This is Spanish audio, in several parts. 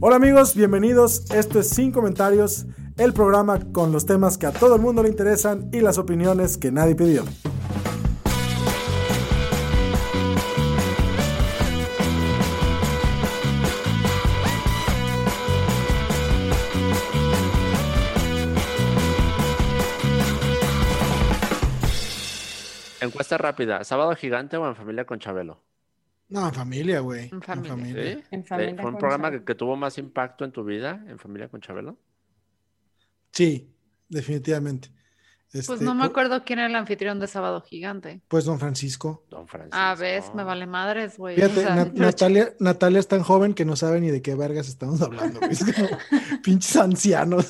Hola amigos, bienvenidos. Esto es Sin Comentarios, el programa con los temas que a todo el mundo le interesan y las opiniones que nadie pidió. Encuesta rápida, ¿sábado gigante o en familia con Chabelo? No, en familia, güey. En familia. ¿Sí? En ¿De- familia ¿Fue un programa que, tuvo más impacto en tu vida, en familia con Chabelo? Sí, definitivamente. Pues Este, no me acuerdo quién era el anfitrión de Sábado Gigante. Pues don Francisco. Don Francisco. Ah, ves, me vale madres, güey. Fíjate, O sea, Na- yo- Natalia, Natalia es tan joven que no sabe ni de qué vergas estamos hablando. güey. Es como pinches ancianos.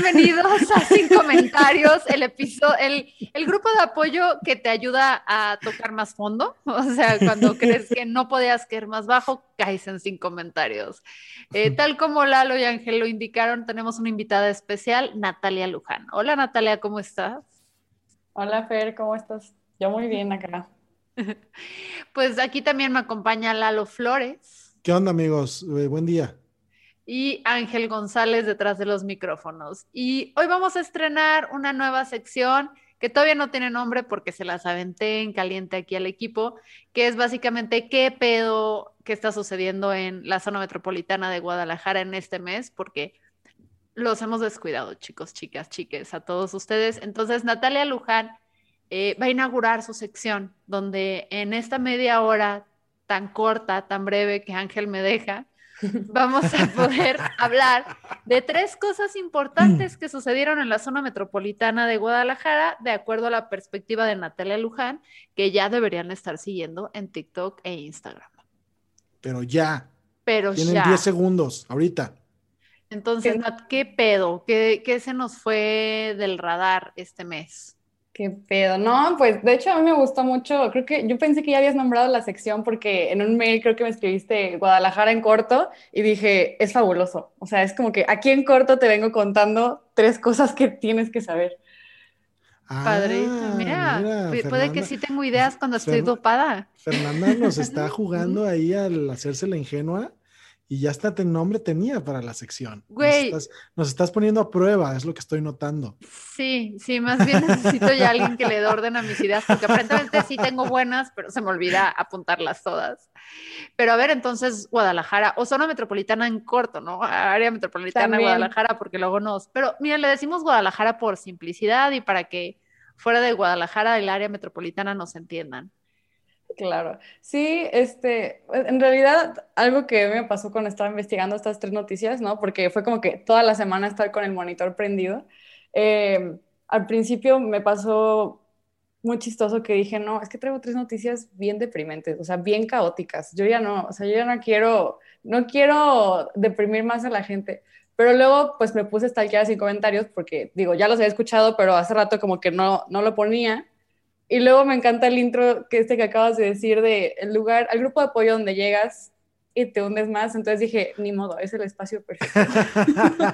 Bienvenidos a Sin Comentarios, el episodio, el, el grupo de apoyo que te ayuda a tocar más fondo. O sea, cuando crees que no podías caer más bajo, caes en Sin Comentarios. Eh, tal como Lalo y Ángel lo indicaron, tenemos una invitada especial, Natalia Luján. Hola Natalia, ¿cómo estás? Hola Fer, ¿cómo estás? Yo muy bien acá. Pues aquí también me acompaña Lalo Flores. ¿Qué onda, amigos? Eh, buen día. Y Ángel González detrás de los micrófonos. Y hoy vamos a estrenar una nueva sección que todavía no tiene nombre porque se las aventé en caliente aquí al equipo, que es básicamente qué pedo que está sucediendo en la zona metropolitana de Guadalajara en este mes, porque los hemos descuidado, chicos, chicas, chiques, a todos ustedes. Entonces, Natalia Luján eh, va a inaugurar su sección, donde en esta media hora tan corta, tan breve que Ángel me deja, vamos a poder hablar de tres cosas importantes que sucedieron en la zona metropolitana de Guadalajara, de acuerdo a la perspectiva de Natalia Luján, que ya deberían estar siguiendo en TikTok e Instagram. Pero ya. Pero Tienen ya. 10 segundos, ahorita. Entonces, ¿Qué? Nat, ¿qué pedo? ¿Qué, qué se nos fue del radar este mes? Qué pedo. No, pues de hecho a mí me gustó mucho. Creo que yo pensé que ya habías nombrado la sección porque en un mail creo que me escribiste Guadalajara en corto y dije, es fabuloso. O sea, es como que aquí en corto te vengo contando tres cosas que tienes que saber. Padrito, Ah, mira, pu- puede que sí tengo ideas cuando estoy Fer- dopada. Fernanda nos está jugando ahí al hacerse la ingenua y ya hasta el nombre tenía para la sección. Nos Güey. estás, nos estás poniendo a prueba, es lo que estoy notando. Sí, sí, más bien necesito ya alguien que le dé orden a mis ideas, porque aparentemente sí tengo buenas, pero se me olvida apuntarlas todas. Pero a ver, entonces Guadalajara, o zona metropolitana en corto, ¿no? Área metropolitana También. Guadalajara, porque luego nos... Pero miren, le decimos Guadalajara por simplicidad y para que fuera de Guadalajara el área metropolitana nos entiendan. Claro. Sí, este, en realidad algo que me pasó cuando estaba investigando estas tres noticias, ¿no? Porque fue como que toda la semana estar con el monitor prendido. Eh, al principio me pasó muy chistoso que dije, no, es que traigo tres noticias bien deprimentes, o sea, bien caóticas. Yo ya no, o sea, yo ya no quiero, no quiero deprimir más a la gente. Pero luego, pues me puse a stalkear sin comentarios porque, digo, ya los había escuchado, pero hace rato como que no, no lo ponía. Y luego me encanta el intro que este que acabas de decir de el lugar, al grupo de apoyo donde llegas y te hundes más. Entonces dije, ni modo, es el espacio perfecto.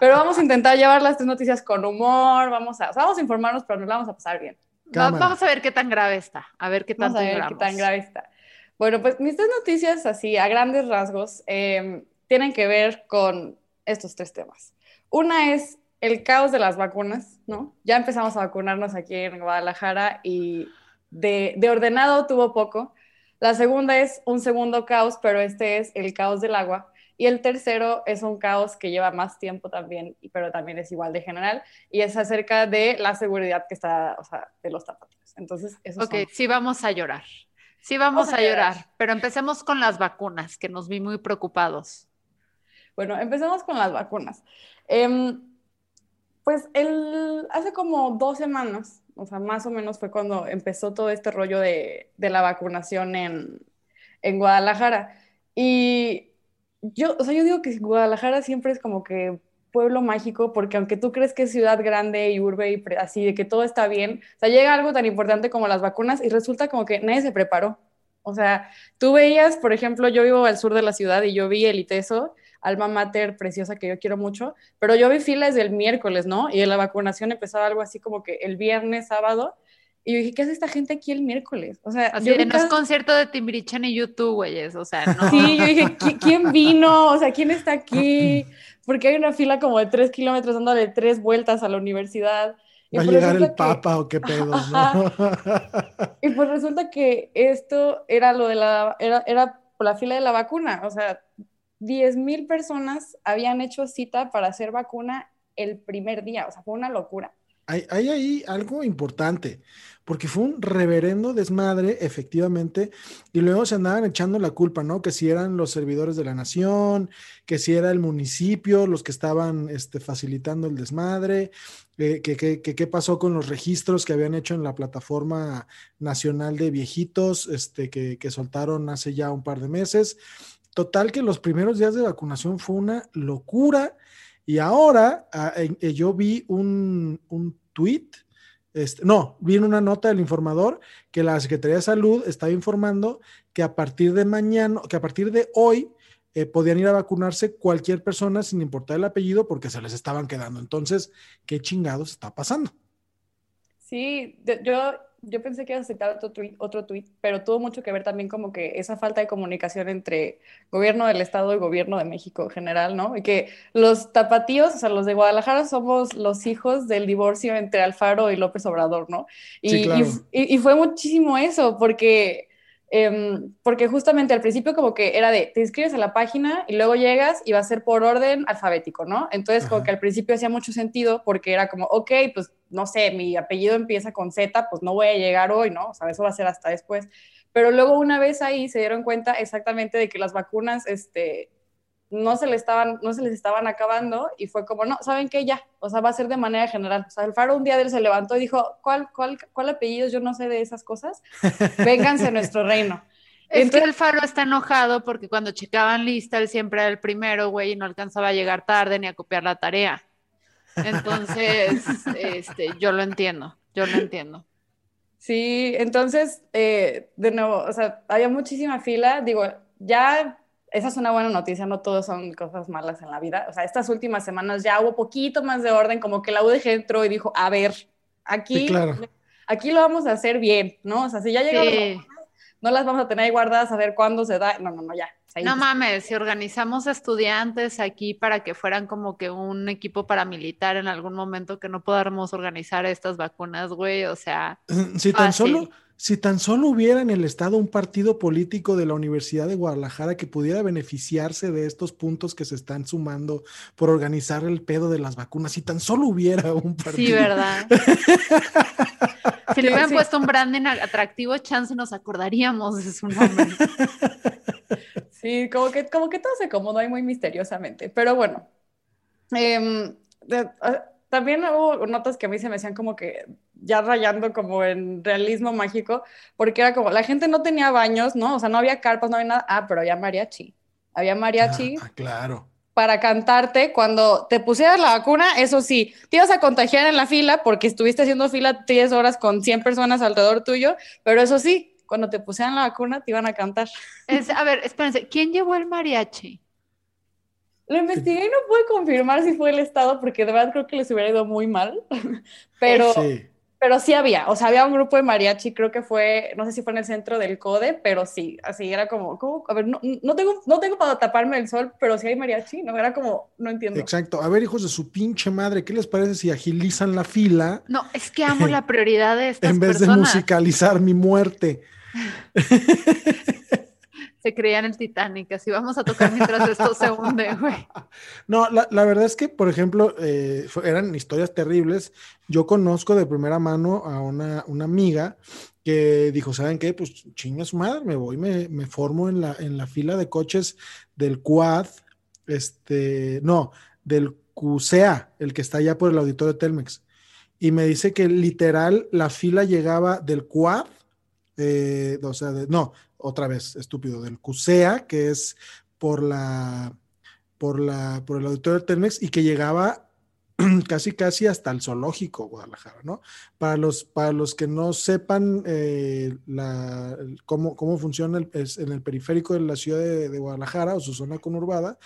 Pero vamos a intentar llevar las tres noticias con humor, vamos a, o sea, vamos a informarnos, pero nos la vamos a pasar bien. Cámara. vamos a ver qué tan grave está, a ver qué Vamos tanto a ver qué lloramos. tan grave está. Bueno, pues mis tres noticias, así a grandes rasgos, eh, tienen que ver con estos tres temas. Una es el caos de las vacunas, ¿no? Ya empezamos a vacunarnos aquí en Guadalajara y de, de ordenado tuvo poco. La segunda es un segundo caos, pero este es el caos del agua. Y el tercero es un caos que lleva más tiempo también, pero también es igual de general, y es acerca de la seguridad que está, o sea, de los tapatíos. Entonces, esos Ok, son sí vamos a llorar. Sí vamos, Vamos a a llorar, llorar. pero empecemos con las vacunas, que nos vi muy preocupados. Bueno, empecemos con las vacunas. Em, pues el, hace como dos semanas O sea, más o menos fue cuando empezó todo este rollo de, de la vacunación en, en Guadalajara. Y yo, o sea, yo digo que Guadalajara siempre es como que pueblo mágico, porque aunque tú crees que es ciudad grande y urbe y así, de que todo está bien, o sea, llega algo tan importante como las vacunas y resulta como que nadie se preparó. O sea, tú veías, por ejemplo, yo vivo al sur de la ciudad y yo vi el ITESO, alma mater preciosa que yo quiero mucho, pero yo vi filas del miércoles, ¿no? Y la vacunación empezaba algo así como que el viernes, sábado, y yo dije, ¿qué hace esta gente aquí el miércoles? O sea, Así de, no es concierto de Timbiriche ni YouTube, güeyes, o sea, no. Sí, yo dije, ¿quién vino? O sea, ¿quién está aquí? Porque hay una fila como de tres kilómetros dándole tres vueltas a la universidad. ¿Va a llegar el Papa o qué pedo? ¿no? y pues resulta que esto era lo de la, era, era por la fila de la vacuna. O sea, 10 mil personas habían hecho cita para hacer vacuna el primer día. O sea, fue una locura. Hay, ahí algo importante porque fue un reverendo desmadre, efectivamente, y luego se andaban echando la culpa, ¿no? Que si eran los servidores de la nación, que si era el municipio los que estaban este, facilitando el desmadre, eh, que qué pasó con los registros que habían hecho en la plataforma nacional de viejitos, este, que soltaron hace ya un par de meses. Total que los primeros días de vacunación fue una locura. Y ahora ah, eh, yo vi un, un tweet este, no, viene una nota del informador que la Secretaría de Salud está informando que a partir de mañana, que a partir de hoy, eh, podían ir a vacunarse cualquier persona sin importar el apellido porque se les estaban quedando. Entonces, ¿qué chingados está pasando? Sí, yo yo pensé que iba a citar otro tweet, otro tweet, pero tuvo mucho que ver también como que esa falta de comunicación entre gobierno del Estado y gobierno de México en general, ¿no? Y que los tapatíos, o sea, los de Guadalajara somos los hijos del divorcio entre Alfaro y López Obrador, ¿no? Y, y fue muchísimo eso, porque Em, porque justamente al principio como que era de, te inscribes a la página y luego llegas y va a ser por orden alfabético, ¿no? Entonces como que al principio hacía mucho sentido porque era como, ok, pues no sé, mi apellido empieza con Z, pues no voy a llegar hoy, ¿no? O sea, eso va a ser hasta después. Pero luego una vez ahí se dieron cuenta exactamente de que las vacunas, este, no se, le estaban, no se les estaban acabando y fue como, no, ¿saben qué? Ya, o sea, va a ser de manera general. O sea, el Faro un día de él se levantó y dijo, ¿cuál, cuál, cuál apellido? Yo no sé de esas cosas. Vénganse a nuestro reino. Es que el Faro está enojado porque cuando checaban lista, él siempre era el primero, güey, y no alcanzaba a llegar tarde ni a copiar la tarea. Entonces, este, yo lo entiendo, yo lo entiendo. Sí, entonces, eh, de nuevo, o sea, había muchísima fila. Digo, ya esa es una buena noticia, no todos son cosas malas en la vida. O sea, estas últimas semanas ya hubo poquito más de orden, como que la UDG entró y dijo, a ver, aquí, aquí lo vamos a hacer bien, ¿no? O sea, si ya llegamos, no las vamos a tener ahí guardadas a ver cuándo se da. No, no, no, ya. No mames, si organizamos estudiantes aquí para que fueran como que un equipo paramilitar en algún momento que no podamos organizar estas vacunas, güey, o sea. Si tan solo si tan solo hubiera en el Estado un partido político de la Universidad de Guadalajara que pudiera beneficiarse de estos puntos que se están sumando por organizar el pedo de las vacunas, si tan solo hubiera un partido. Sí, ¿verdad? si le hubieran puesto un branding atractivo, chance nos acordaríamos de su nombre. Sí, como que, como que todo se acomodó ahí muy misteriosamente, pero bueno. Eh, también hubo notas que a mí se me hacían como que ya rayando como en realismo mágico, porque era como, la gente no tenía baños, ¿no? O sea, no había carpas, no había nada. Ah, pero había mariachi. Había mariachi. Ah, claro. Para cantarte cuando te pusieras la vacuna, eso sí, te ibas a contagiar en la fila porque estuviste haciendo fila 10 horas con 100 personas alrededor tuyo, pero eso sí, cuando te pusieran la vacuna te iban a cantar. Es, a ver, espérense, ¿quién llevó el mariachi? Lo investigué y no pude confirmar si fue el Estado, porque de verdad creo que les hubiera ido muy mal, pero sí. Pero sí había, o sea, había un grupo de mariachi, creo que fue, no sé si fue en el centro del CODE, pero sí, así era como, a ver, no, no, tengo, no tengo para taparme el sol, pero sí hay mariachi, ¿no? Era como, no entiendo. Exacto, a ver, hijos de su pinche madre, ¿qué les parece si agilizan la fila? No, es que amo la prioridad de estas En vez de musicalizar mi muerte. se creía en el Titanic, así vamos a tocar mientras esto se hunde, güey. No, la, verdad es que, por ejemplo, eh, eran historias terribles. Yo conozco de primera mano a una, amiga que dijo, ¿saben qué? Pues chinga su madre, me voy, me, me formo en la, en la fila de coches del Quad, este, no, del QCA, el que está allá por el auditorio Telmex. y me dice que literal la fila llegaba del Quad, eh, o sea, de- no, otra vez, estúpido, del CUSEA, que es por la, por la, por el auditorio del Telmex, y que llegaba casi, casi hasta el zoológico Guadalajara, ¿no? Para los, para los que no sepan eh, la- cómo, cómo funciona el- es en el periférico de la ciudad de, de Guadalajara o su zona conurbada,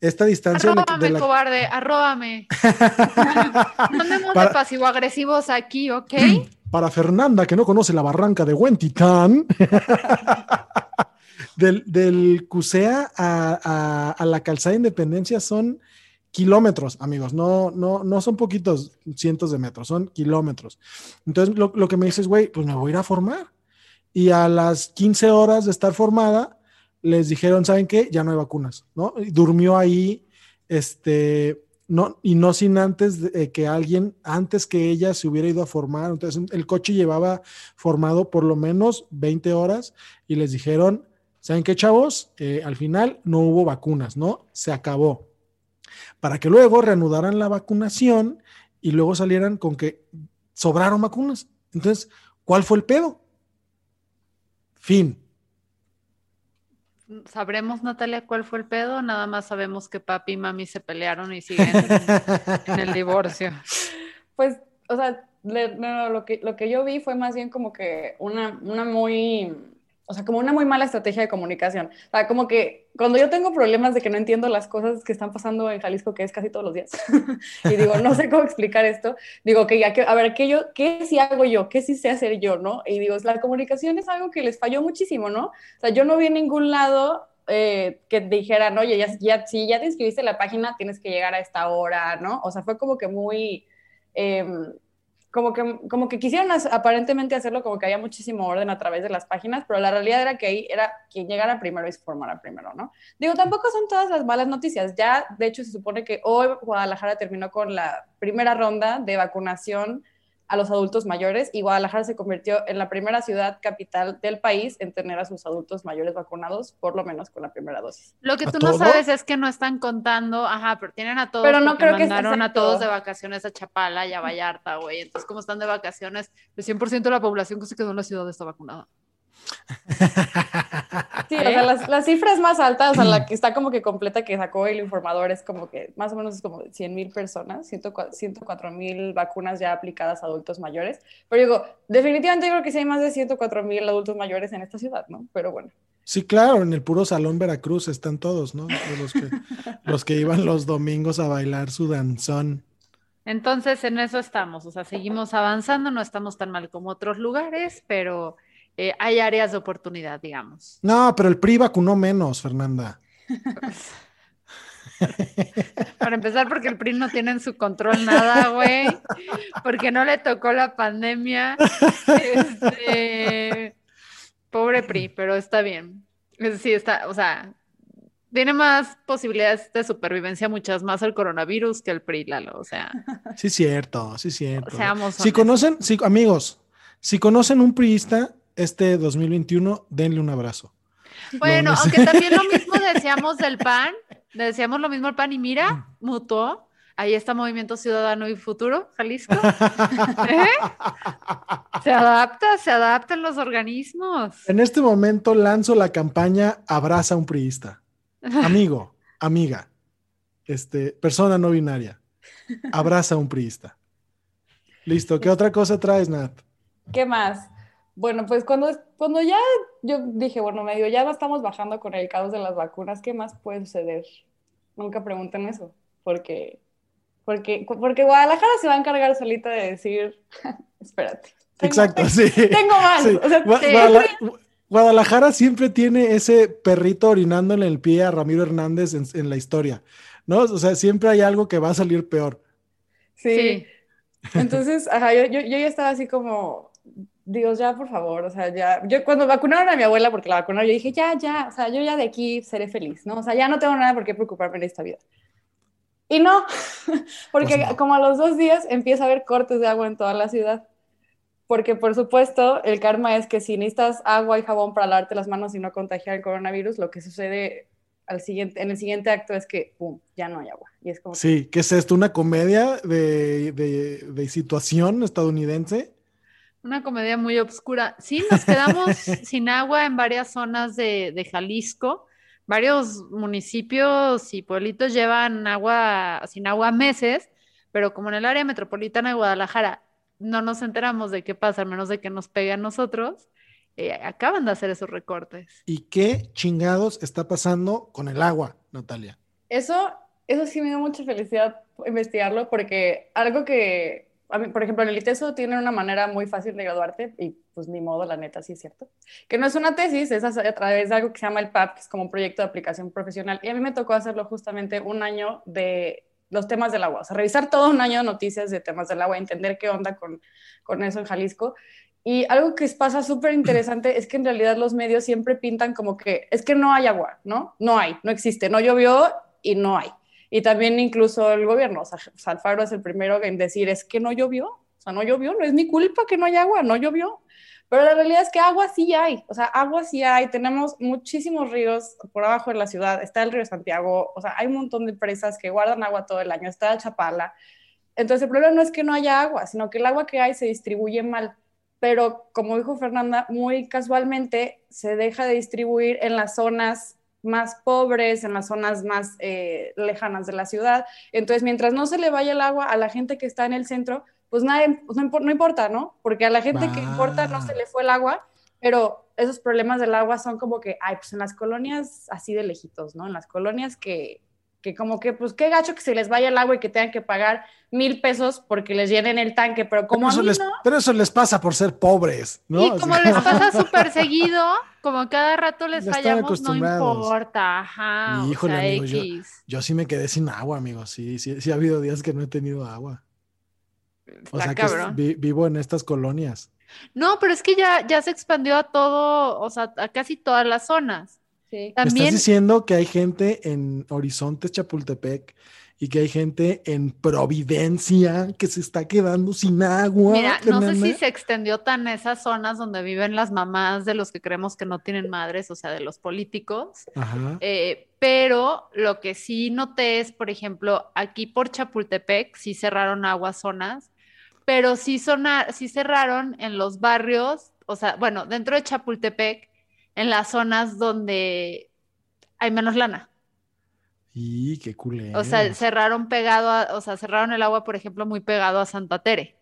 esta distancia de Arróbame, la- cobarde, arróbame. No andemos Para- de pasivo-agresivos aquí, ¿ok? para Fernanda, que no conoce la barranca de Huentitán, del, del Cusea a, a- a la calzada de Independencia son kilómetros, amigos, no, no, no son poquitos cientos de metros, son kilómetros. Entonces, lo, lo que me dices, güey, pues me voy a ir a formar. Y a las 15 horas de estar formada, les dijeron, ¿saben qué? Ya no hay vacunas, ¿no? Y durmió ahí, este, no, y no sin antes eh, que alguien, antes que ella se hubiera ido a formar. Entonces, el coche llevaba formado por lo menos 20 horas y les dijeron, ¿saben qué, chavos? Eh, al final no hubo vacunas, ¿no? Se acabó. Para que luego reanudaran la vacunación y luego salieran con que sobraron vacunas. Entonces, ¿cuál fue el pedo? Fin. ¿Sabremos, Natalia, cuál fue el pedo? Nada más sabemos que papi y mami se pelearon y siguen en el divorcio. Pues, o sea, le- no, lo que, lo que yo vi fue más bien como que una, una muy, o sea, como una muy mala estrategia de comunicación. O sea, como que cuando yo tengo problemas de que no entiendo las cosas que están pasando en Jalisco, que es casi todos los días, y digo, no sé cómo explicar esto, digo, que ya, que, a ver, ¿qué, yo, ¿qué sí hago yo? ¿Qué sí sé hacer yo? ¿No? Y digo, la comunicación es algo que les falló muchísimo, ¿no? O sea, yo no vi en ningún lado eh, que dijeran, oye, ya, ya, si ya te inscribiste en la página, tienes que llegar a esta hora, ¿no? O sea, fue como que muy, eh, como, que, como que quisieron aparentemente hacerlo como que había muchísimo orden a través de las páginas, pero la realidad era que ahí era quien llegara primero y se formara primero, ¿no? Digo, tampoco son todas las malas noticias. Ya, de hecho, se supone que hoy Guadalajara terminó con la primera ronda de vacunación a los adultos mayores y Guadalajara se convirtió en la primera ciudad capital del país en tener a sus adultos mayores vacunados, por lo menos con la primera dosis. Lo que ¿A tú no todos? sabes es que no están contando, ajá, pero tienen a todos Pero no creo que mandaron a todos de vacaciones a Chapala y a Vallarta, güey. Entonces, como están de vacaciones, el 100% de la población que se quedó en la ciudad está vacunada. Sí, o sea, las, las cifras más altas, o sea, la que está como que completa que sacó el informador es como que más o menos es como 100 mil personas, 104 mil vacunas ya aplicadas a adultos mayores. Pero digo, definitivamente yo creo que sí hay más de 104 mil adultos mayores en esta ciudad, ¿no? Pero bueno. Sí, claro, en el puro Salón Veracruz están todos, ¿no? Los que, los que iban los domingos a bailar su danzón. Entonces, en eso estamos, o sea, seguimos avanzando, no estamos tan mal como otros lugares, pero eh, hay áreas de oportunidad, digamos. No, pero el PRI vacunó menos, Fernanda. Para empezar, porque el PRI no tiene en su control nada, güey, porque no le tocó la pandemia. Este, pobre PRI, pero está bien. Es- Sí, está, o sea, tiene más posibilidades de supervivencia, muchas más el coronavirus que el PRI, Lalo, o sea, Sí, cierto, sí, cierto. seamos Si conocen, si, amigos, si conocen un priista este 2021, denle un abrazo. Bueno, aunque también lo mismo decíamos del PAN, decíamos lo mismo del PAN y mira, mutó. Ahí está Movimiento Ciudadano y Futuro, Jalisco. ¿Eh? Se adapta, se adaptan los organismos. En este momento lanzo la campaña Abraza a un priista. Amigo, amiga, este, persona no binaria. Abraza a un priista. Listo. ¿Qué otra cosa traes, Nat? ¿Qué más? Bueno, pues cuando, cuando ya yo dije, bueno, medio ya estamos bajando con el caos de las vacunas, ¿qué más puede suceder? Nunca pregunten eso, porque, porque, porque Guadalajara se va a encargar solita de decir, espérate. tengo- Exacto, tengo- sí. Tengo más. Sí. O sea, Gua- sí. Guadala- Guadalajara siempre tiene ese perrito orinándole el pie a Ramiro Hernández en, en la historia, ¿no? O sea, siempre hay algo que va a salir peor. sí. Sí. Entonces, ajá, yo, yo, yo ya estaba así como, Dios, ya, por favor, o sea, ya, yo cuando vacunaron a mi abuela, porque la vacunaron, yo dije, ya, ya, o sea, yo ya de aquí seré feliz, ¿no? O sea, ya no tengo nada por qué preocuparme en esta vida. Y no, porque Pues no. como a los dos días empieza a haber cortes de agua en toda la ciudad. Porque, por supuesto, el karma es que si necesitas agua y jabón para lavarte las manos y no contagiar el coronavirus, lo que sucede al siguiente, en el siguiente acto es que, pum, ya no hay agua. Y es como... Sí, ¿qué es esto? ¿Una comedia de, de, de situación estadounidense? Una comedia muy oscura. Sí, nos quedamos sin agua en varias zonas de, de, Jalisco. Varios municipios y pueblitos llevan agua sin agua meses, pero como en el área metropolitana de Guadalajara no nos enteramos de qué pasa, al menos de que nos pegue a nosotros, eh, acaban de hacer esos recortes. ¿Y qué chingados está pasando con el agua, Natalia? Eso, eso sí me dio mucha felicidad investigarlo porque algo que, por ejemplo, en el ITESO tienen una manera muy fácil de graduarte y pues ni modo, la neta, sí es cierto. Que no es una tesis, es a través de algo que se llama el PAP, que es como un proyecto de aplicación profesional. Y a mí me tocó hacerlo justamente un año de los temas del agua, o sea, revisar todo un año de noticias de temas del agua, entender qué onda con, con eso en Jalisco. Y algo que pasa súper interesante es que en realidad los medios siempre pintan como que es que no hay agua, ¿no? No hay, no existe, no llovió y no hay. Y también incluso el gobierno, o es el primero en decir es que no llovió, o sea, no llovió, no es mi culpa que no haya agua, no llovió. Pero la realidad es que agua sí hay, o sea, agua sí hay, tenemos muchísimos ríos por abajo de la ciudad, está el río Santiago, o sea, hay un montón de presas que guardan agua todo el año, está Chapala. Entonces el problema no es que no haya agua, sino que el agua que hay se distribuye mal pero como dijo Fernanda, muy casualmente se deja de distribuir en las zonas más pobres, en las zonas más eh, lejanas de la ciudad. Entonces, mientras no se le vaya el agua a la gente que está en el centro, pues, nadie, pues no, importa, ¿no? Porque a la gente que importa no se le fue el agua, pero esos problemas del agua son como que, ay, pues en las colonias así de lejitos, ¿no? En las colonias que, que como que, pues qué gacho que se les vaya el agua y que tengan que pagar mil pesos porque les llenen el tanque, pero como pero eso, les, pero eso les pasa por ser pobres, ¿no? Y como les pasa súper seguido, como cada rato les fallamos, no importa, ajá, Híjole, amigo, yo, sí me quedé sin agua, amigo, sí, sí, sí ha habido días que no he tenido agua. o sea que vivo en estas colonias. No, pero es que ya, ya se expandió a todo, o sea, a casi todas las zonas. También... estás diciendo que hay gente en Horizontes, Chapultepec, y que hay gente en Providencia que se está quedando sin agua. Mira, no sé si se extendió tan esas zonas donde viven las mamás de los que creemos que no tienen madres, o sea, de los políticos. Eh, pero lo que sí noté es, por ejemplo, aquí por Chapultepec sí cerraron aguas zonas, pero sí, sí cerraron en los barrios, o sea, bueno, dentro de Chapultepec en las zonas donde hay menos lana. Y qué culero. O sea, cerraron pegado a, o sea, cerraron el agua, por ejemplo, muy pegado a Santa Tere.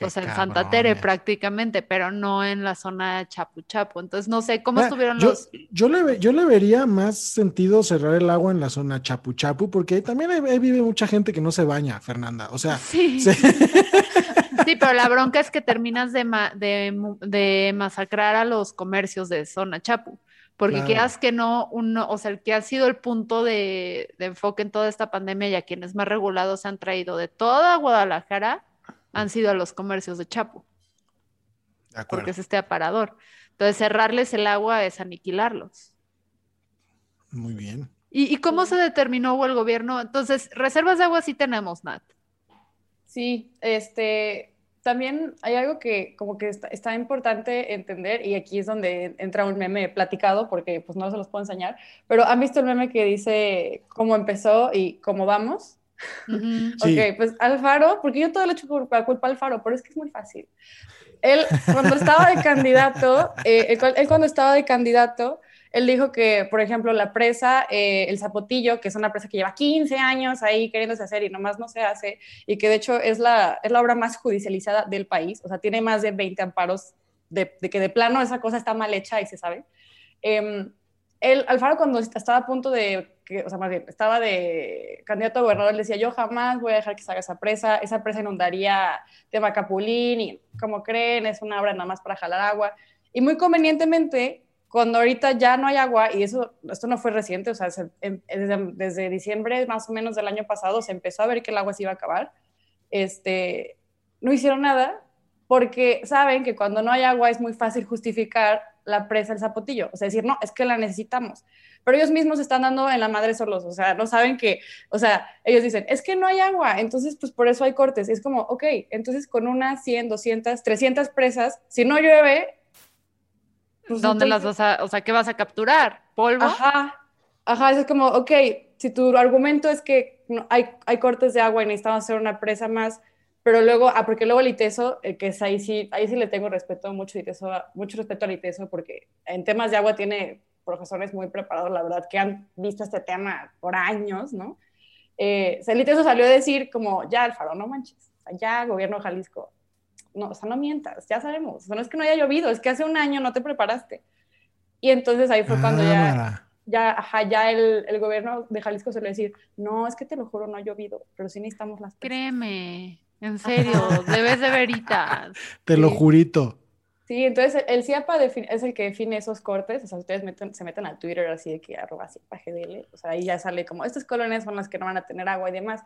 o sea, en Santa Tere prácticamente, pero no en la zona de Chapu Chapu. Entonces, no sé cómo estuvieron los. Yo le, yo le vería más sentido cerrar el agua en la zona Chapu Chapu, porque también ahí, vive mucha gente que no se baña, Fernanda. O sea, sí. Sí, pero la bronca es que terminas de, de, masacrar a los comercios de zona Chapu, porque quieras que no, uno, o sea, el que ha sido el punto de, enfoque en toda esta pandemia y a quienes más regulados se han traído de toda Guadalajara han sido a los comercios de Chapu. porque es este aparador. Entonces, cerrarles el agua es aniquilarlos. Muy bien. ¿Y, ¿Y, cómo se determinó el gobierno? Entonces, reservas de agua sí tenemos, Nat. Sí, este, también hay algo que como que está, importante entender y aquí es donde entra un meme platicado porque pues no se los puedo enseñar, pero ¿han visto el meme que dice cómo empezó y cómo vamos? ok, pues Alfaro, porque yo todo lo he hecho por culpa Alfaro, pero es que es muy fácil. Él cuando estaba de candidato, eh, él cuando estaba de candidato, él dijo que, por ejemplo, la presa, eh, el Zapotillo, que es una presa que lleva 15 años ahí queriéndose hacer y nomás no se hace, y que de hecho es la, es la obra más judicializada del país, o sea, tiene más de 20 amparos de, que de plano esa cosa está mal hecha y se sabe. Eh, él, Alfaro, cuando estaba a punto de, que, o sea, más bien, estaba de candidato a gobernador, le decía, yo jamás voy a dejar que se haga esa presa, esa presa inundaría Temacapulín, y como creen, es una obra nada más para jalar agua. Y muy convenientemente, cuando ahorita ya no hay agua, y eso, esto no fue reciente, o sea, em, desde, diciembre más o menos del año pasado se empezó a ver que el agua se iba a acabar, este, no hicieron nada porque saben que cuando no hay agua es muy fácil justificar la presa del zapotillo, o sea, decir, no, es que la necesitamos. Pero ellos mismos están dando en la madre solos, o sea, no saben que, o sea, ellos dicen, es que no hay agua, entonces pues por eso hay cortes. es como, ok, entonces con unas 100, 200, 300 presas, si no llueve, pues ¿Dónde las vas a, o sea, qué vas a capturar? ¿Polvo? Ajá. Ajá, es como, ok, si tu argumento es que hay, hay cortes de agua y necesitamos hacer una presa más, pero luego, ah, porque luego el ITESO, eh, que es ahí sí, ahí sí le tengo respeto, mucho, ITESO, mucho respeto al ITESO, porque en temas de agua tiene profesores muy preparados, la verdad, que han visto este tema por años, ¿no? Eh, el ITESO salió a decir como, ya, Alfaro, no manches, ya, gobierno de Jalisco, no, o sea, no mientas, ya sabemos, o sea, no es que no haya llovido, es que hace un año no te preparaste. Y entonces ahí fue cuando ya, ya, ajá, ya el, el, gobierno de Jalisco se le decir, no, es que te lo juro, no ha llovido, pero sí necesitamos las... Créeme, en serio, debes de veritas. Te lo jurito. Sí, entonces el CIAPA es el que define esos cortes, o sea, ustedes se meten al Twitter así de que arroba CIAPA GDL, o sea, ahí ya sale como, estas colonias son las que no van a tener agua y demás,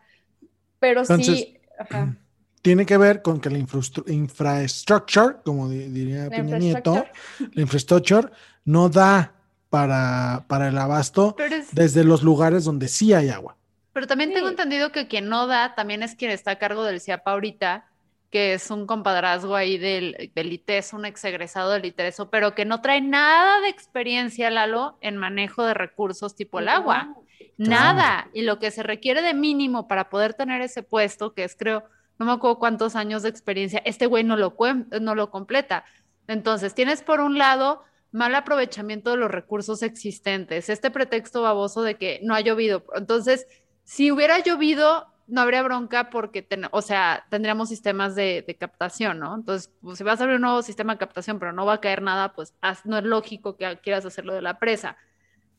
pero sí... Ajá tiene que ver con que la infrastructure, como diría Peña Nieto, la infrastructure no da para, para el abasto desde los lugares donde sí hay agua. Pero también tengo entendido que quien no da también es quien está a cargo del CIAPA ahorita, que es un compadrazgo ahí del, del ITES, un exegresado del ITESO, pero que no trae nada de experiencia, Lalo, en manejo de recursos tipo el agua. Nada. Y lo que se requiere de mínimo para poder tener ese puesto, que es creo no me acuerdo cuántos años de experiencia, este güey no lo, no lo completa. Entonces, tienes por un lado mal aprovechamiento de los recursos existentes, este pretexto baboso de que no ha llovido. Entonces, si hubiera llovido, no habría bronca porque, o sea, tendríamos sistemas de, captación, ¿no? Entonces, pues, si vas a abrir un nuevo sistema de captación, pero no va a caer nada, pues no es lógico que quieras hacerlo de la presa.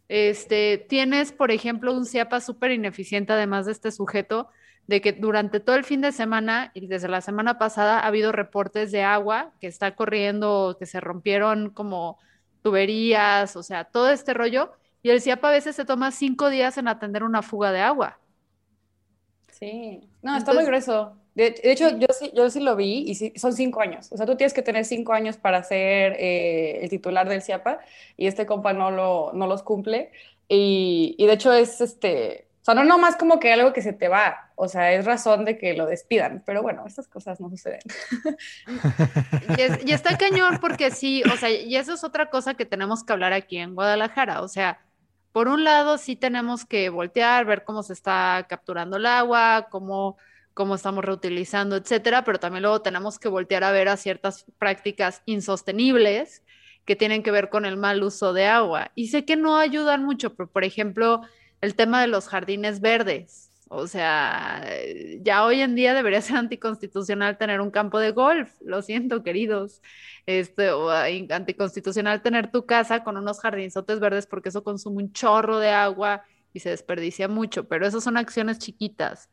Este, tienes, por ejemplo, un CIAPA súper ineficiente, además de este sujeto, de que durante todo el fin de semana y desde la semana pasada ha habido reportes de agua que está corriendo, que se rompieron como tuberías, o sea, todo este rollo. Y el CIAPA a veces se toma cinco días en atender una fuga de agua. Sí, no, está muy grueso. De, hecho, yo sí, yo sí lo vi y sí, son cinco años. O sea, tú tienes que tener cinco años para ser eh, el titular del CIAPA y este compa no, lo, no los cumple. Y, y de hecho es este, o sea, no nomás como que algo que se te va, o sea, es razón de que lo despidan, pero bueno, estas cosas no suceden. y, está cañón porque sí, o sea, y eso es otra cosa que tenemos que hablar aquí en Guadalajara, o sea, por un lado sí tenemos que voltear, ver cómo se está capturando el agua, cómo, cómo estamos reutilizando, etcétera, pero también luego tenemos que voltear a ver a ciertas prácticas insostenibles que tienen que ver con el mal uso de agua. Y sé que no ayudan mucho, pero por ejemplo, el tema de los jardines verdes. O sea, ya hoy en día debería ser anticonstitucional tener un campo de golf. Lo siento, queridos. Este, o anticonstitucional tener tu casa con unos jardinzotes verdes porque eso consume un chorro de agua y se desperdicia mucho. Pero esas son acciones chiquitas.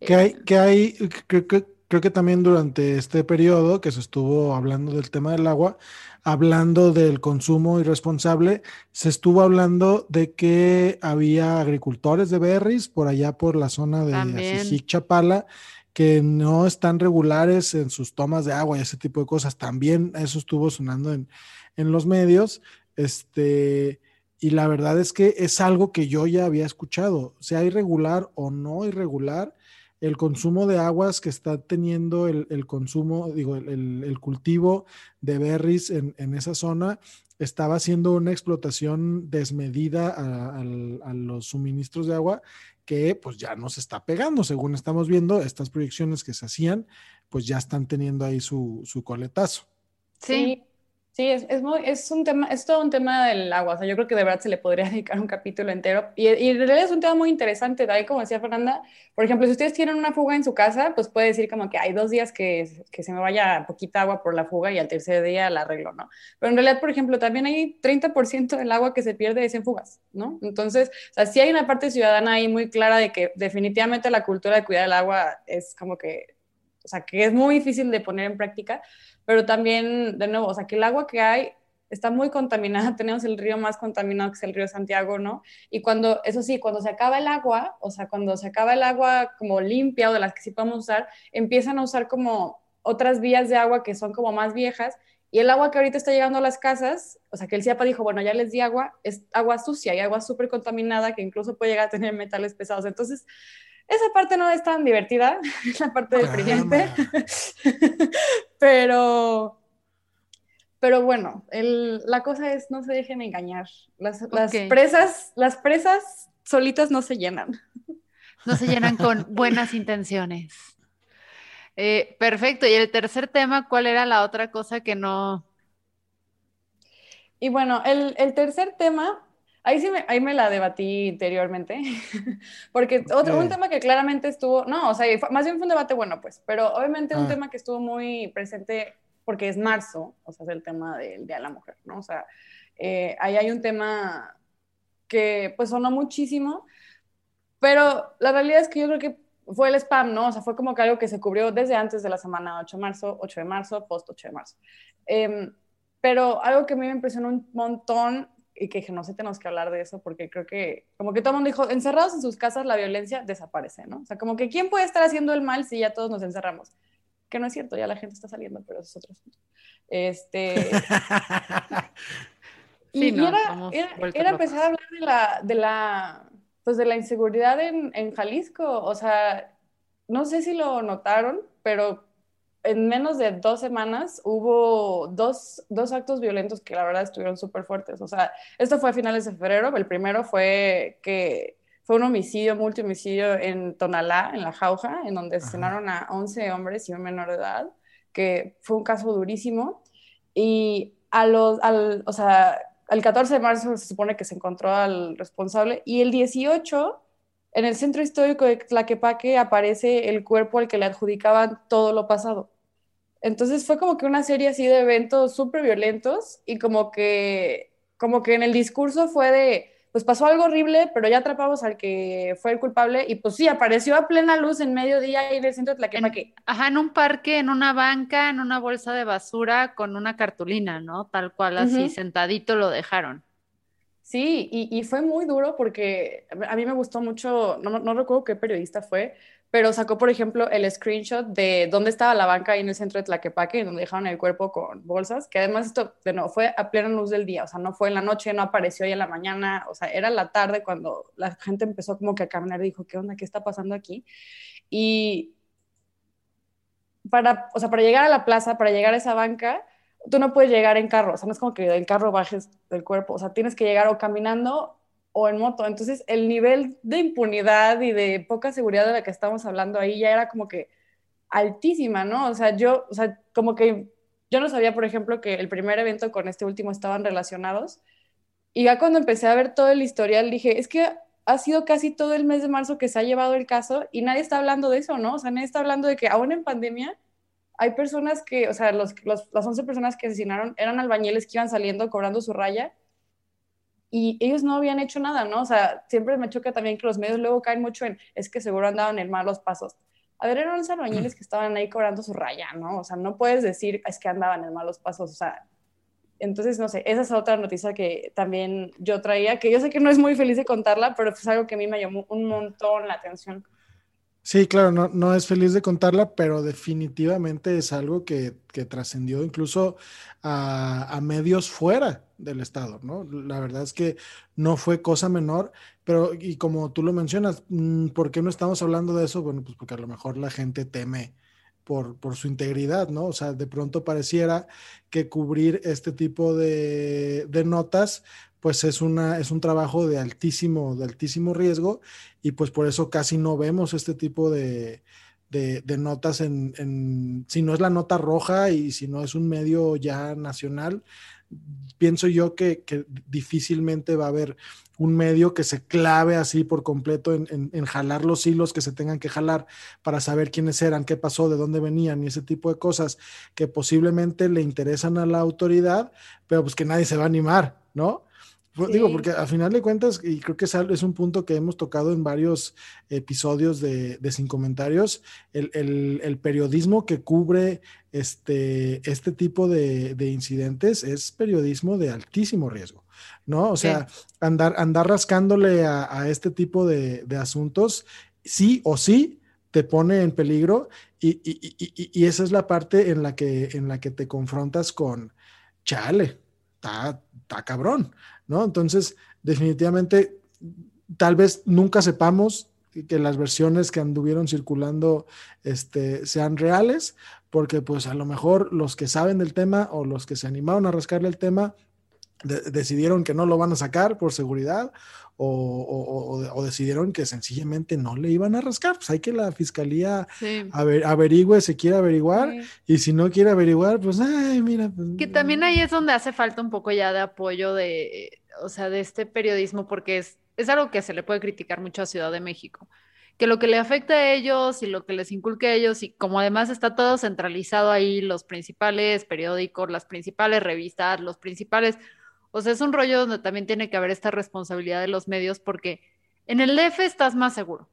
Que hay, eh, que hay, creo que, creo que también durante este periodo que se estuvo hablando del tema del agua, hablando del consumo irresponsable, se estuvo hablando de que había agricultores de berries por allá por la zona de Ajijic, Chapala, que no están regulares en sus tomas de agua y ese tipo de cosas. También eso estuvo sonando en, en los medios. Este, y la verdad es que es algo que yo ya había escuchado, sea irregular o no irregular, el consumo de aguas que está teniendo el, consumo, digo, el, cultivo de berries en, esa zona estaba haciendo una explotación desmedida a, los suministros de agua que pues ya nos está pegando, según estamos viendo, estas proyecciones que se hacían, pues ya están teniendo ahí su, su coletazo. Sí, Sí, es, es, muy, es, un tema, es todo un tema del agua. O sea, yo creo que de verdad se le podría dedicar un capítulo entero. Y, y en realidad es un tema muy interesante. Ahí, como decía Fernanda, por ejemplo, si ustedes tienen una fuga en su casa, pues puede decir como que hay dos días que, que se me vaya poquita agua por la fuga y al tercer día la arreglo, ¿no? Pero en realidad, por ejemplo, también hay 30% del agua que se pierde es en fugas, ¿no? Entonces, o sea, sí hay una parte ciudadana ahí muy clara de que definitivamente la cultura de cuidar el agua es como que, o sea, que es muy difícil de poner en práctica pero también, de nuevo, o sea, que el agua que hay está muy contaminada, tenemos el río más contaminado que es el río Santiago, ¿no? Y cuando, eso sí, cuando se acaba el agua, o sea, cuando se acaba el agua como limpia o de las que sí podemos usar, empiezan a usar como otras vías de agua que son como más viejas y el agua que ahorita está llegando a las casas, o sea, que el CIAPA dijo, bueno, ya les di agua, es agua sucia y agua súper contaminada que incluso puede llegar a tener metales pesados. Entonces, esa parte no es tan divertida, es la parte deprimente, pero, Pero bueno, el, la cosa es no se dejen engañar. Las, presas, las presas solitas no se llenan. No se llenan con buenas intenciones. Eh, perfecto. Y el tercer tema, ¿cuál era la otra cosa que no? Y bueno, el, el tercer tema, ahí sí me, ahí me la debatí interiormente, porque otro, un tema que claramente estuvo, no, o sea, más bien fue un debate bueno, pues, pero obviamente un Ah. tema que estuvo muy presente porque es marzo, o sea, es el tema del Día de la Mujer, ¿no? O sea, eh, ahí hay un tema que pues sonó muchísimo, pero la realidad es que yo creo que fue el spam, ¿no? O sea, fue como que algo que se cubrió desde antes de la semana 8 de marzo, 8 de marzo, post 8 de marzo. Em, pero algo que a mí me impresionó un montón y que dije, no sé, tenemos que hablar de eso porque creo que como que todo el mundo dijo, encerrados en sus casas la violencia desaparece, ¿no? O sea, como que ¿quién puede estar haciendo el mal si ya todos nos encerramos? Que no es cierto, ya la gente está saliendo, pero eso es otro asunto. Este, Sí, y no, era, era- era empezar a hablar de la, de la, pues de la inseguridad en, en Jalisco. O sea, no sé si lo notaron, pero en menos de dos semanas hubo dos, dos actos violentos que la verdad estuvieron súper fuertes. O sea, esto fue a finales de febrero. El primero fue que fue un homicidio, multihomicidio en Tonalá, en La Jauja, en donde asesinaron a 11 hombres y un menor de edad, que fue un caso durísimo. Y a los, al, o sea, el 14 de marzo se supone que se encontró al responsable y el 18 en el centro histórico de Tlaquepaque aparece el cuerpo al que le adjudicaban todo lo pasado. Entonces fue como que una serie así de eventos súper violentos y como que, como que en el discurso fue de, pues pasó algo horrible, pero ya atrapamos al que fue el culpable y pues sí, apareció a plena luz en mediodía ahí en el centro de Tlaquepaque. Ajá, en un parque, en una banca, en una bolsa de basura con una cartulina, ¿no? Tal cual, así sentadito lo dejaron. Sí, y, y fue muy duro porque a mí me gustó mucho, no, no recuerdo qué periodista fue, pero sacó, por ejemplo, el screenshot de dónde estaba la banca ahí en el centro de Tlaquepaque, donde dejaron el cuerpo con bolsas, que además esto, de nuevo, fue a plena luz del día, o sea, no fue en la noche, no apareció ahí en la mañana, o sea, era la tarde cuando la gente empezó como que a caminar y dijo, ¿qué onda? ¿Qué está pasando aquí? Y para, o sea, para llegar a la plaza, para llegar a esa banca, tú no puedes llegar en carro, o sea, no es como que del carro bajes del cuerpo, o sea, tienes que llegar o caminando o en moto. Entonces, el nivel de impunidad y de poca seguridad de la que estamos hablando ahí ya era como que altísima, ¿no? O sea, yo, o sea, como que yo no sabía, por ejemplo, que el primer evento con este último estaban relacionados. Y ya cuando empecé a ver todo el historial, dije, es que ha sido casi todo el mes de marzo que se ha llevado el caso y nadie está hablando de eso, ¿no? O sea, nadie está hablando de que aún en pandemia hay personas que, o sea, los, los, las 11 personas que asesinaron eran albañiles que iban saliendo cobrando su raya y ellos no habían hecho nada, ¿no? O sea, siempre me choca también que los medios luego caen mucho en, es que seguro andaban en malos pasos. A ver, eran los albañiles que estaban ahí cobrando su raya, ¿no? O sea, no puedes decir, es que andaban en malos pasos, o sea, entonces, no sé, esa es otra noticia que también yo traía, que yo sé que no es muy feliz de contarla, pero es algo que a mí me llamó un montón la atención. Sí, claro, no, no es feliz de contarla, pero definitivamente es algo que, que trascendió incluso a, a medios fuera del estado, ¿no? La verdad es que no fue cosa menor, pero y como tú lo mencionas, mm, ¿por qué no estamos hablando de eso? Bueno, pues porque a lo mejor la gente teme por, por su integridad, ¿no? O sea, de pronto pareciera que cubrir este tipo de, de notas, pues es, una, es un trabajo de altísimo, de altísimo riesgo y pues por eso casi no vemos este tipo de, de, notas en, si no es la nota roja y si no es un medio ya nacional, pienso yo que, que difícilmente va a haber un medio que se clave así por completo en, en, en, jalar los hilos que se tengan que jalar para saber quiénes eran, qué pasó, de dónde venían y ese tipo de cosas que posiblemente le interesan a la autoridad, pero pues que nadie se va a animar, ¿no? Sí. Digo, porque a final de cuentas, y creo que es un punto que hemos tocado en varios episodios de, de Sin Comentarios, el, el, el, periodismo que cubre este, este tipo de, de, incidentes es periodismo de altísimo riesgo, ¿no? O sea, sí. andar, andar rascándole a, a este tipo de, de, asuntos, sí o sí, te pone en peligro y, y, y, y, esa es la parte en la que, en la que te confrontas con, chale, está, cabrón, ¿no? Entonces, definitivamente, tal vez nunca sepamos que las versiones que anduvieron circulando este, sean reales, porque pues a lo mejor los que saben del tema o los que se animaron a rascarle el tema decidieron que no lo van a sacar por seguridad o, decidieron que sencillamente no le iban a rascar. Pues hay que la fiscalía averigüe si quiere averiguar y si no quiere averiguar, pues, ay, mira. Pues, que también ahí es donde hace falta un poco ya de apoyo de, o sea, de este periodismo, porque es, es algo que se le puede criticar mucho a Ciudad de México que lo que le afecta a ellos y lo que les inculque a ellos, y como además está todo centralizado ahí, los principales periódicos, las principales revistas, los principales, o sea, es un rollo donde también tiene que haber esta responsabilidad de los medios porque en el DF estás más seguro.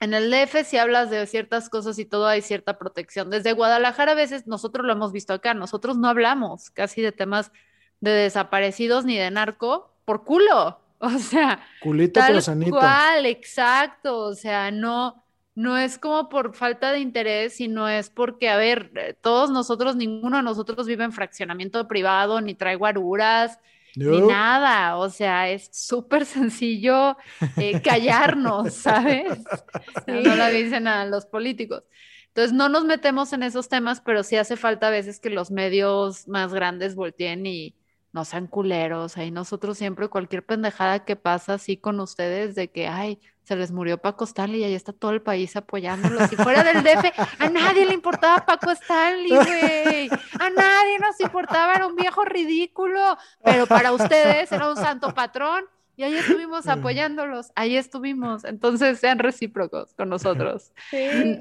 En el DF si hablas de ciertas cosas y todo hay cierta protección. Desde Guadalajara a veces nosotros lo hemos visto acá, nosotros no hablamos casi de temas de desaparecidos ni de narco por culo. O sea, culito tal cual, exacto. O sea, no, no es como por falta de interés, sino es porque, a ver, eh, todos nosotros, ninguno de nosotros vive en fraccionamiento privado, ni trae guaruras, ni nada. O sea, es súper sencillo eh, callarnos, ¿sabes? No lo dicen a los políticos. Entonces, no nos metemos en esos temas, pero sí hace falta a veces que los medios más grandes volteen y no sean culeros. Ahí nosotros siempre, cualquier pendejada que pasa así con ustedes, de que, ay, se les murió Paco Stanley y ahí está todo el país apoyándolo. Si fuera del DF, a nadie le importaba Paco Stanley, güey. A nadie nos importaba, era un viejo ridículo. Pero para ustedes era un santo patrón. Y ahí estuvimos apoyándolos, ahí estuvimos. Entonces sean recíprocos con nosotros. Sí.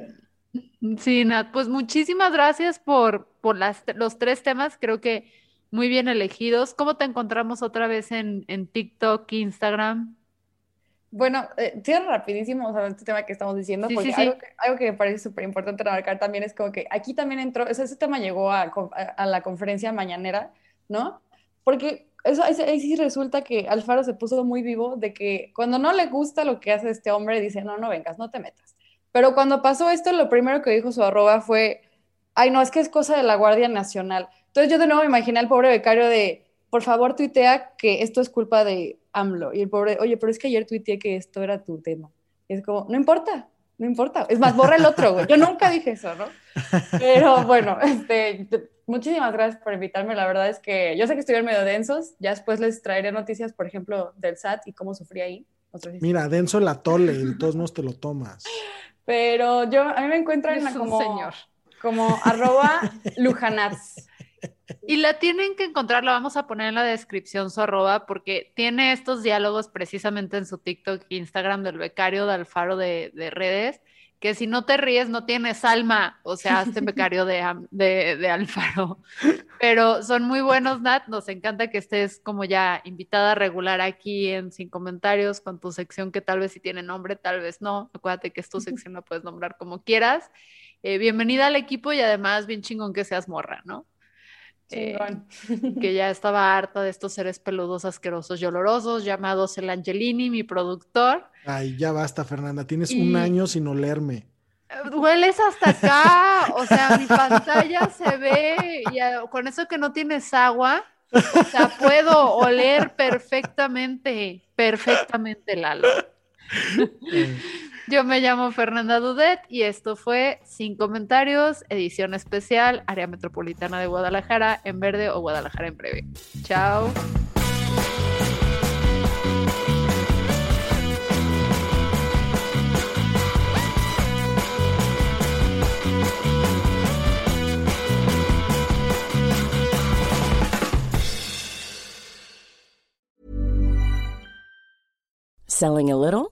Sí, Nat, pues muchísimas gracias por, por las, los tres temas, creo que muy bien elegidos. ¿Cómo te encontramos otra vez en, en TikTok, Instagram? Bueno, eh, rapidísimo, o sea, este tema que estamos diciendo, porque Algo, que, me parece súper importante remarcar también es como que aquí también entró, o sea, ese tema llegó a, a, la conferencia mañanera, ¿no? Porque eso ahí, sí resulta que Alfaro se puso muy vivo de que cuando no le gusta lo que hace este hombre, dice, no, no vengas, no te metas. Pero cuando pasó esto, lo primero que dijo su arroba fue, ay, no, es que es cosa de la Guardia Nacional. Entonces yo de nuevo me imaginé al pobre becario de, por favor, tuitea que esto es culpa de AMLO. Y el pobre, oye, pero es que ayer tuiteé que esto era tu tema. Y es como, no importa, no importa. Es más, borra el otro, güey. Yo nunca dije eso, ¿no? Pero bueno, este, muchísimas gracias por invitarme. La verdad es que yo sé que estuvieron medio densos. Ya después les traeré noticias, por ejemplo, del SAT y cómo sufrí ahí. Mira, denso la tole todos modos te lo tomas. Pero yo, a mí me encuentran como, señor. como arroba lujanats. Y la tienen que encontrar, la vamos a poner en la descripción su arroba, porque tiene estos diálogos precisamente en su TikTok e Instagram del becario de Alfaro de, redes, que si no te ríes no tienes alma, o sea, este becario de, de, Alfaro. Pero son muy buenos, Nat, nos encanta que estés como ya invitada regular aquí en Sin Comentarios con tu sección que tal vez si tiene nombre, tal vez no. Acuérdate que es tu sección, la puedes nombrar como quieras. Eh, bienvenida al equipo y además bien chingón que seas morra, ¿no? Eh, que ya estaba harta de estos seres peludos, asquerosos y olorosos, llamados el Angelini, mi productor. Ay, ya basta, Fernanda, tienes un año sin olerme. Hueles hasta acá, o sea, mi pantalla se ve, y con eso que no tienes agua, o sea, puedo oler perfectamente, perfectamente, Lalo. Yo me llamo Fernanda Dudet y esto fue Sin Comentarios, edición especial, área metropolitana de Guadalajara en verde o Guadalajara en breve. Chao. Selling a little